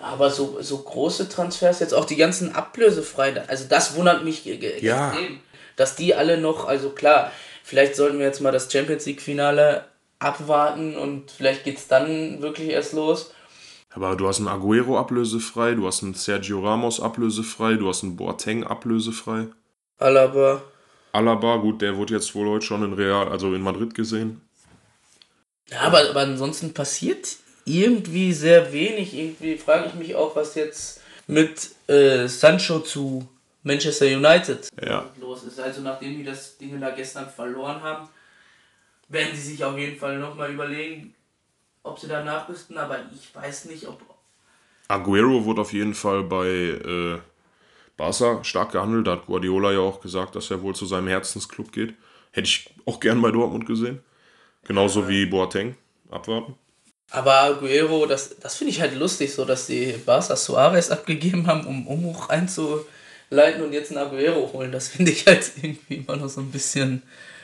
S2: Aber so, so große Transfers, jetzt auch die ganzen ablösefreien, also das wundert mich
S3: Ja.
S2: extrem, dass die alle noch, also klar, vielleicht sollten wir jetzt mal das Champions League-Finale abwarten und vielleicht geht's dann wirklich erst los.
S3: Aber du hast einen Aguero ablösefrei, du hast einen Sergio Ramos ablösefrei, du hast einen Boateng ablösefrei.
S2: Alaba,
S3: Alaba, gut, der wurde jetzt wohl heute schon in Real, also in Madrid gesehen.
S2: ja, aber, aber ansonsten passiert irgendwie sehr wenig. Irgendwie frage ich mich auch, was jetzt mit äh, Sancho zu Manchester United
S3: Ja.
S2: los ist. Also nachdem die das Ding da gestern verloren haben, werden sie sich auf jeden Fall nochmal überlegen, ob sie da nachrüsten. Aber ich weiß nicht, ob...
S3: Aguero wurde auf jeden Fall bei äh, Barca stark gehandelt. Da hat Guardiola ja auch gesagt, dass er wohl zu seinem Herzensclub geht. Hätte ich auch gern bei Dortmund gesehen. Genauso wie Boateng. Abwarten.
S2: Aber Aguero, das, das finde ich halt lustig, so dass die Barca Suarez abgegeben haben, um Umbruch einzuleiten und jetzt einen Aguero holen. Das finde ich halt irgendwie immer noch so ein bisschen.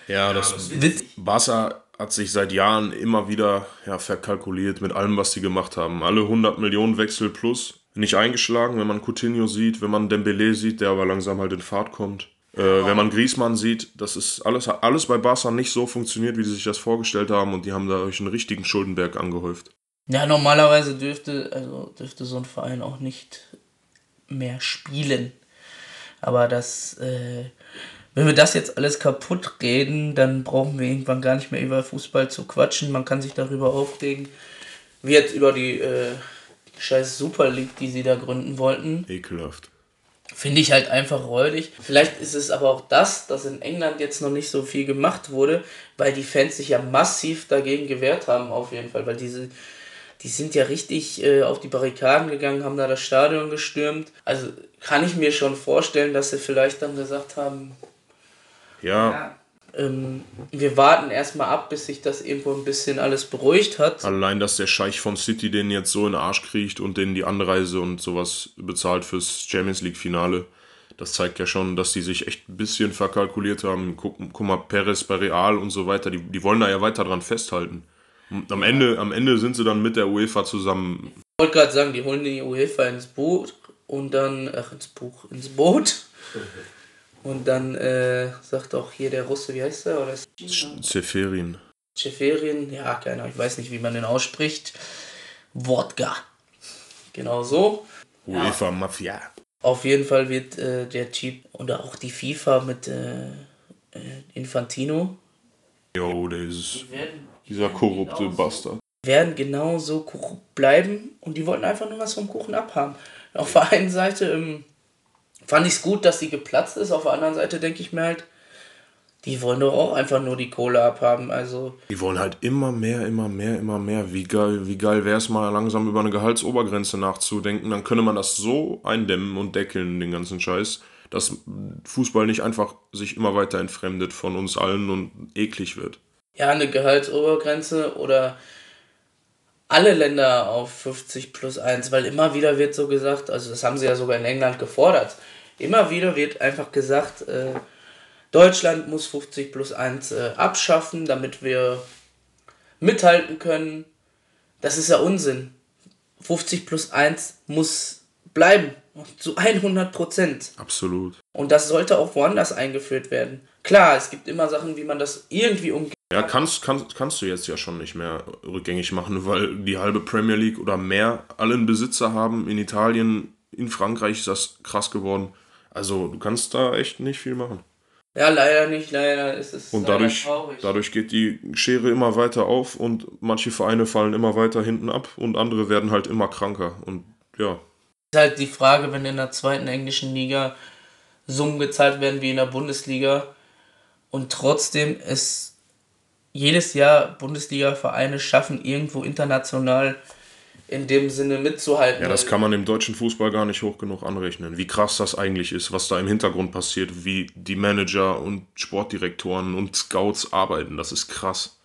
S3: Ja, das Barca hat sich seit Jahren immer wieder ja, verkalkuliert mit allem, was sie gemacht haben. Alle 100 Millionen Wechsel plus. Nicht eingeschlagen, wenn man Coutinho sieht, wenn man Dembele sieht, der aber langsam halt in Fahrt kommt. Äh, wenn man Griezmann sieht, das ist alles, alles bei Barca nicht so funktioniert, wie sie sich das vorgestellt haben und die haben dadurch einen richtigen Schuldenberg angehäuft.
S2: Ja, normalerweise dürfte, also dürfte so ein Verein auch nicht mehr spielen. Aber das, äh, wenn wir das jetzt alles kaputt reden, dann brauchen wir irgendwann gar nicht mehr über Fußball zu quatschen. Man kann sich darüber aufregen, wie jetzt über die, äh, die scheiß Super League, die sie da gründen wollten.
S3: Ekelhaft.
S2: Finde ich halt einfach räudig. Vielleicht ist es aber auch das, dass in England jetzt noch nicht so viel gemacht wurde, weil die Fans sich ja massiv dagegen gewehrt haben, auf jeden Fall. Weil diese, die sind ja richtig äh, auf die Barrikaden gegangen, haben da das Stadion gestürmt. Also kann ich mir schon vorstellen, dass sie vielleicht dann gesagt haben,
S3: ja.
S2: ähm, wir warten erstmal ab, bis sich das irgendwo ein bisschen alles beruhigt hat.
S3: Allein, dass der Scheich von City den jetzt so in den Arsch kriegt und den die Anreise und sowas bezahlt fürs Champions League-Finale, das zeigt ja schon, dass die sich echt ein bisschen verkalkuliert haben. Guck, guck mal, Perez bei Real und so weiter, die, die wollen da ja weiter dran festhalten. Und am Ende, am Ende sind sie dann mit der UEFA zusammen.
S2: Ich wollte gerade sagen, die holen die UEFA ins Boot und dann, ach, ins Buch, ins Boot. Und dann äh, sagt auch hier der Russe, wie heißt der? Oder
S3: Zeferin.
S2: Zeferin, ja, keine Ahnung, ich weiß nicht, wie man den ausspricht. Wodka. Genau so.
S3: UEFA ja. Mafia.
S2: Auf jeden Fall wird äh, der Typ oder auch die FIFA mit äh, äh Infantino.
S3: Jo, der ist dieser korrupte Bastard.
S2: Werden genauso korrupt bleiben und die wollten einfach nur was vom Kuchen abhaben. Auf der einen Seite ähm, fand ich es gut, dass sie geplatzt ist. Auf der anderen Seite denke ich mir halt, die wollen doch auch einfach nur die Kohle abhaben. Also
S3: die wollen halt immer mehr, immer mehr, immer mehr. Wie geil, wie geil wäre es mal langsam über eine Gehaltsobergrenze nachzudenken. Dann könnte man das so eindämmen und deckeln, den ganzen Scheiß, dass Fußball nicht einfach sich immer weiter entfremdet von uns allen und eklig wird.
S2: Ja, eine Gehaltsobergrenze oder alle Länder auf 50 plus 1, weil immer wieder wird so gesagt, also das haben sie ja sogar in England gefordert, immer wieder wird einfach gesagt, äh, Deutschland muss 50 plus 1 äh, abschaffen, damit wir mithalten können. Das ist ja Unsinn. 50 plus 1 muss bleiben. Zu 100 Prozent.
S3: Absolut.
S2: Und das sollte auch woanders eingeführt werden. Klar, es gibt immer Sachen, wie man das irgendwie umgeht.
S3: Ja, kannst, kannst, kannst du jetzt ja schon nicht mehr rückgängig machen, weil die halbe Premier League oder mehr alle einen Besitzer haben. In Italien, in Frankreich ist das krass geworden. Also du kannst da echt nicht viel machen.
S2: Ja, leider nicht, leider ist es.
S3: Und dadurch, dadurch geht die Schere immer weiter auf und manche Vereine fallen immer weiter hinten ab und andere werden halt immer kranker. Und ja.
S2: Ist halt die Frage, wenn in der zweiten englischen Liga Summen gezahlt werden wie in der Bundesliga und trotzdem es jedes Jahr Bundesliga-Vereine schaffen, irgendwo international in dem Sinne mitzuhalten.
S3: Ja, das kann man im deutschen Fußball gar nicht hoch genug anrechnen. Wie krass das eigentlich ist, was da im Hintergrund passiert, wie die Manager und Sportdirektoren und Scouts arbeiten. Das ist krass.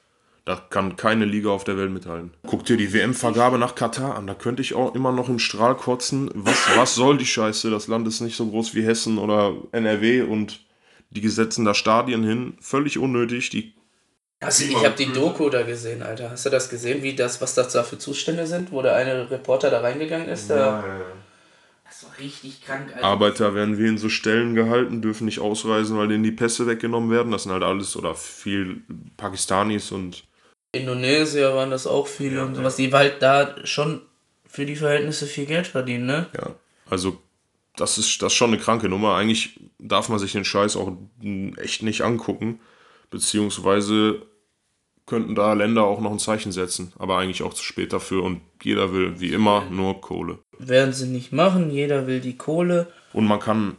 S3: Da kann keine Liga auf der Welt mithalten. Guck dir die WM-Vergabe nach Katar an. Da könnte ich auch immer noch im Strahl kotzen. Was, was soll die Scheiße? Das Land ist nicht so groß wie Hessen oder NRW und die gesetzen da Stadien hin. Völlig unnötig. Die
S2: also ich habe die Doku da gesehen, Alter. Hast du das gesehen, wie das, was das da für Zustände sind, wo der eine Reporter da reingegangen ist? Da, ja, ja, ja. Das war richtig krank,
S3: Alter. Arbeiter werden wie in so Stellen gehalten, dürfen nicht ausreisen, weil denen die Pässe weggenommen werden. Das sind halt alles oder viel Pakistanis und.
S2: Indonesier waren das auch viele ja, und sowas, die halt da schon für die Verhältnisse viel Geld verdienen, ne?
S3: Ja, also das ist, das ist schon eine kranke Nummer. Eigentlich darf man sich den Scheiß auch echt nicht angucken. Beziehungsweise könnten da Länder auch noch ein Zeichen setzen, aber eigentlich auch zu spät dafür und jeder will wie immer nur Kohle.
S2: Werden sie nicht machen, jeder will die Kohle.
S3: Und man kann.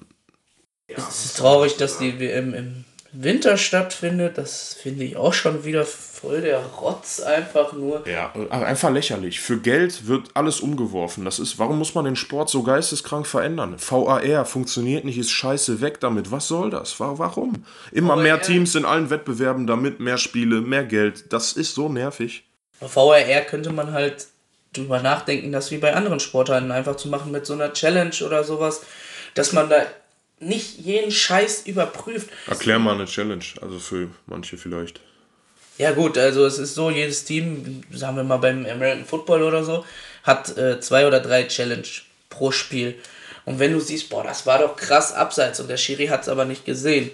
S2: es ist traurig, dass die WM im Winter stattfindet. Das finde ich auch schon wieder voll der Rotz einfach nur.
S3: Ja, einfach lächerlich. Für Geld wird alles umgeworfen. Das ist, warum muss man den Sport so geisteskrank verändern? VAR funktioniert nicht, ist scheiße weg damit. Was soll das? Warum? Immer VAR. mehr Teams in allen Wettbewerben, damit mehr Spiele, mehr Geld. Das ist so nervig.
S2: VRR könnte man halt drüber nachdenken, das wie bei anderen Sportarten einfach zu machen mit so einer Challenge oder sowas, dass man da nicht jeden Scheiß überprüft.
S3: Erklär mal eine Challenge, also für manche vielleicht.
S2: Ja gut, also es ist so, jedes Team, sagen wir mal beim American Football oder so, hat äh, zwei oder drei Challenge pro Spiel. Und wenn du siehst, boah, das war doch krass abseits und der Schiri hat es aber nicht gesehen,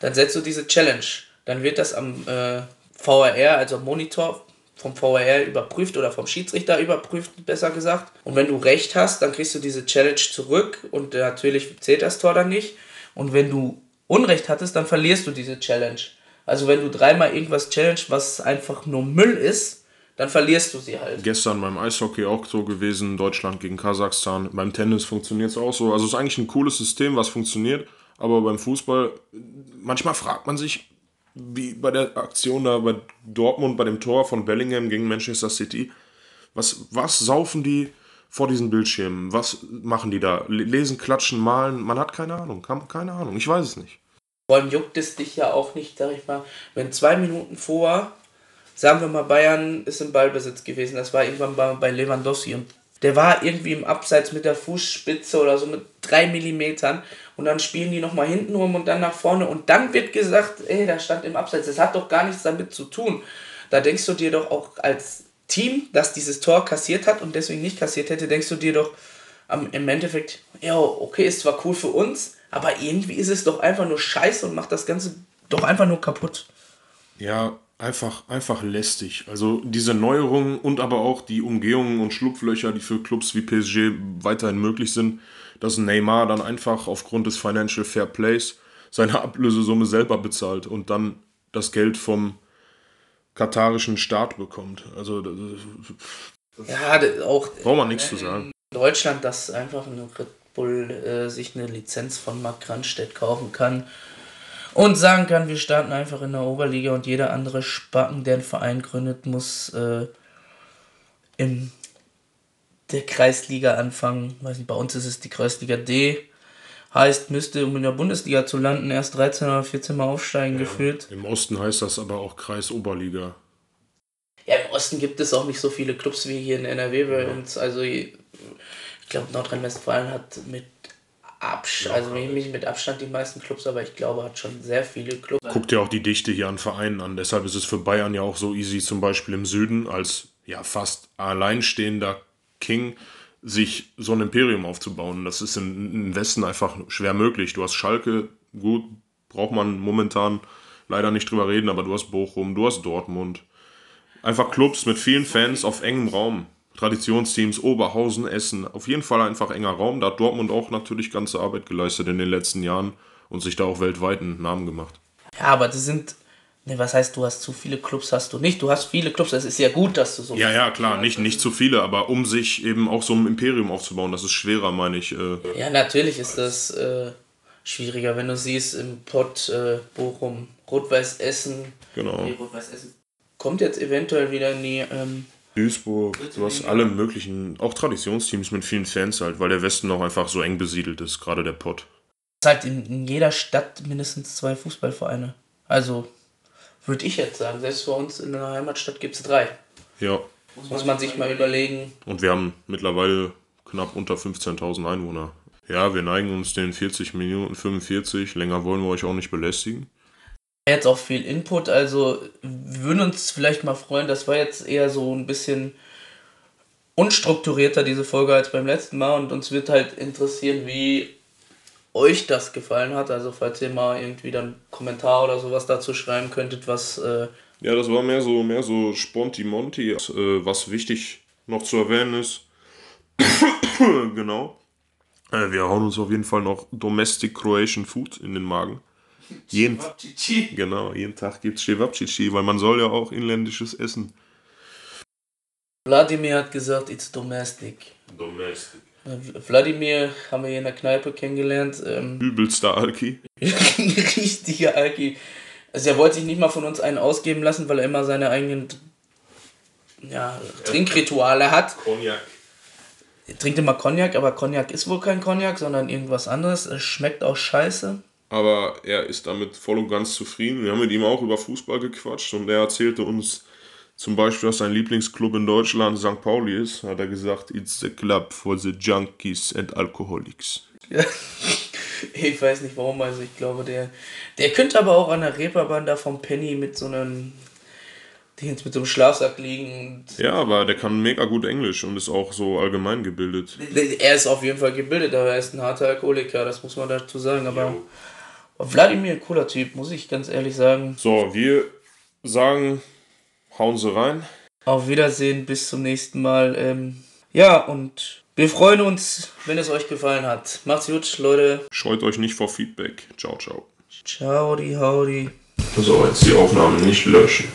S2: dann setzt du diese Challenge. Dann wird das am äh, VRR, also Monitor vom VRR überprüft oder vom Schiedsrichter überprüft, besser gesagt. Und wenn du recht hast, dann kriegst du diese Challenge zurück und natürlich zählt das Tor dann nicht. Und wenn du Unrecht hattest, dann verlierst du diese Challenge. Also wenn du dreimal irgendwas challenge, was einfach nur Müll ist, dann verlierst du sie halt.
S3: Gestern beim Eishockey auch so gewesen, Deutschland gegen Kasachstan. Beim Tennis funktioniert es auch so. Also es ist eigentlich ein cooles System, was funktioniert. Aber beim Fußball, manchmal fragt man sich, wie bei der Aktion da bei Dortmund, bei dem Tor von Bellingham gegen Manchester City. Was, was saufen die vor diesen Bildschirmen? Was machen die da? Lesen, klatschen, malen? Man hat keine Ahnung. Keine Ahnung. Ich weiß es nicht.
S2: Vor allem juckt es dich ja auch nicht, sag ich mal, wenn zwei Minuten vor, sagen wir mal, Bayern ist im Ballbesitz gewesen. Das war irgendwann bei, bei Lewandowski und der war irgendwie im Abseits mit der Fußspitze oder so mit drei Millimetern und dann spielen die nochmal hinten rum und dann nach vorne und dann wird gesagt, ey, da stand im Abseits. Das hat doch gar nichts damit zu tun. Da denkst du dir doch auch als Team, das dieses Tor kassiert hat und deswegen nicht kassiert hätte, denkst du dir doch im Endeffekt, ja, okay, ist zwar cool für uns, aber irgendwie ist es doch einfach nur scheiße und macht das Ganze doch einfach nur kaputt.
S3: Ja, einfach, einfach lästig. Also diese Neuerungen und aber auch die Umgehungen und Schlupflöcher, die für Clubs wie PSG weiterhin möglich sind, dass Neymar dann einfach aufgrund des Financial Fair Plays seine Ablösesumme selber bezahlt und dann das Geld vom katarischen Staat bekommt. Also das,
S2: ja, auch
S3: braucht man nichts zu sagen.
S2: In Deutschland, dass einfach ein Red Bull äh, sich eine Lizenz von Mark Kranstedt kaufen kann und sagen kann, wir starten einfach in der Oberliga und jeder andere Spacken, der einen Verein gründet, muss äh, in der Kreisliga anfangen. Weiß nicht, bei uns ist es die Kreisliga D. Heißt, müsste, um in der Bundesliga zu landen, erst 13 oder 14 Mal aufsteigen ja, gefühlt.
S3: Im Osten heißt das aber auch Kreisoberliga.
S2: Ja, im Osten gibt es auch nicht so viele Clubs wie hier in NRW bei ja. uns. Also, ich glaube, Nordrhein-Westfalen hat mit Abstand, also nicht mit Abstand die meisten Clubs, aber ich glaube, hat schon sehr viele Clubs.
S3: Guckt ja auch die Dichte hier an Vereinen an. Deshalb ist es für Bayern ja auch so easy, zum Beispiel im Süden als ja fast alleinstehender King sich so ein Imperium aufzubauen. Das ist im Westen einfach schwer möglich. Du hast Schalke, gut, braucht man momentan leider nicht drüber reden, aber du hast Bochum, du hast Dortmund. Einfach Clubs mit vielen Fans auf engem Raum. Traditionsteams, Oberhausen, Essen. Auf jeden Fall einfach enger Raum. Da hat Dortmund auch natürlich ganze Arbeit geleistet in den letzten Jahren und sich da auch weltweit einen Namen gemacht.
S2: Ja, aber das sind Ne, was heißt, du hast zu viele Clubs, hast du nicht. Du hast viele Clubs, es ist ja gut, dass du so
S3: Ja, ja, klar, nicht, nicht zu viele, aber um sich eben auch so ein Imperium aufzubauen, das ist schwerer, meine ich. Äh,
S2: ja, natürlich ist das äh, schwieriger, wenn du siehst, im Pott äh, Bochum, Rot-Weiß Essen.
S3: Genau.
S2: Nee, Rot-Weiß Essen. Kommt jetzt eventuell wieder in die. Ähm,
S3: Duisburg, du hast alle möglichen, auch Traditionsteams mit vielen Fans halt, weil der Westen auch einfach so eng besiedelt ist, gerade der Pott.
S2: Es ist halt in, in jeder Stadt mindestens zwei Fußballvereine. Also würde ich jetzt sagen. Selbst bei uns in der Heimatstadt gibt es drei.
S3: Ja.
S2: Muss man sich mal überlegen.
S3: Und wir haben mittlerweile knapp unter 15.000 Einwohner. Ja, wir neigen uns den 40 Minuten, 45. Länger wollen wir euch auch nicht belästigen.
S2: Jetzt auch viel Input, also wir würden uns vielleicht mal freuen, das war jetzt eher so ein bisschen unstrukturierter diese Folge als beim letzten Mal und uns wird halt interessieren, wie euch das gefallen hat. Also falls ihr mal irgendwie dann Kommentar oder sowas dazu schreiben könntet, was... Äh
S3: ja, das war mehr so, mehr so Sponti-Monti. Äh, was wichtig noch zu erwähnen ist, genau, äh, wir hauen uns auf jeden Fall noch Domestic Croatian Food in den Magen. Jeden, genau, jeden Tag gibt es Cevapcici, weil man soll ja auch inländisches essen.
S2: Wladimir hat gesagt, it's domestic.
S3: Domestic.
S2: Wladimir haben wir hier in der Kneipe kennengelernt. Ähm,
S3: Übelster Alki.
S2: Richtiger Alki. Also er wollte sich nicht mal von uns einen ausgeben lassen, weil er immer seine eigenen ja, Trinkrituale hat.
S3: Cognac.
S2: Er trinkt immer Cognac, aber Cognac ist wohl kein Cognac, sondern irgendwas anderes. Es schmeckt auch scheiße.
S3: Aber er ist damit voll und ganz zufrieden. Wir haben mit ihm auch über Fußball gequatscht und er erzählte uns zum Beispiel, dass sein Lieblingsclub in Deutschland St. Pauli ist, hat er gesagt, it's a club for the junkies and alcoholics.
S2: Ja. Ich weiß nicht warum, also ich glaube, der, der könnte aber auch an der Reeperbahn da vom Penny mit so einem Dings mit so einem Schlafsack liegen.
S3: Ja, aber der kann mega gut Englisch und ist auch so allgemein gebildet.
S2: Er ist auf jeden Fall gebildet, aber er ist ein harter Alkoholiker, das muss man dazu sagen. Aber Wladimir, cooler Typ, muss ich ganz ehrlich sagen.
S3: So, wir sagen, hauen sie rein.
S2: Auf Wiedersehen, bis zum nächsten Mal. Ähm, ja, und wir freuen uns, wenn es euch gefallen hat. Macht's gut, Leute.
S3: Scheut euch nicht vor Feedback. Ciao, ciao.
S2: Ciao, die Howdy.
S3: So, jetzt die Aufnahme nicht löschen.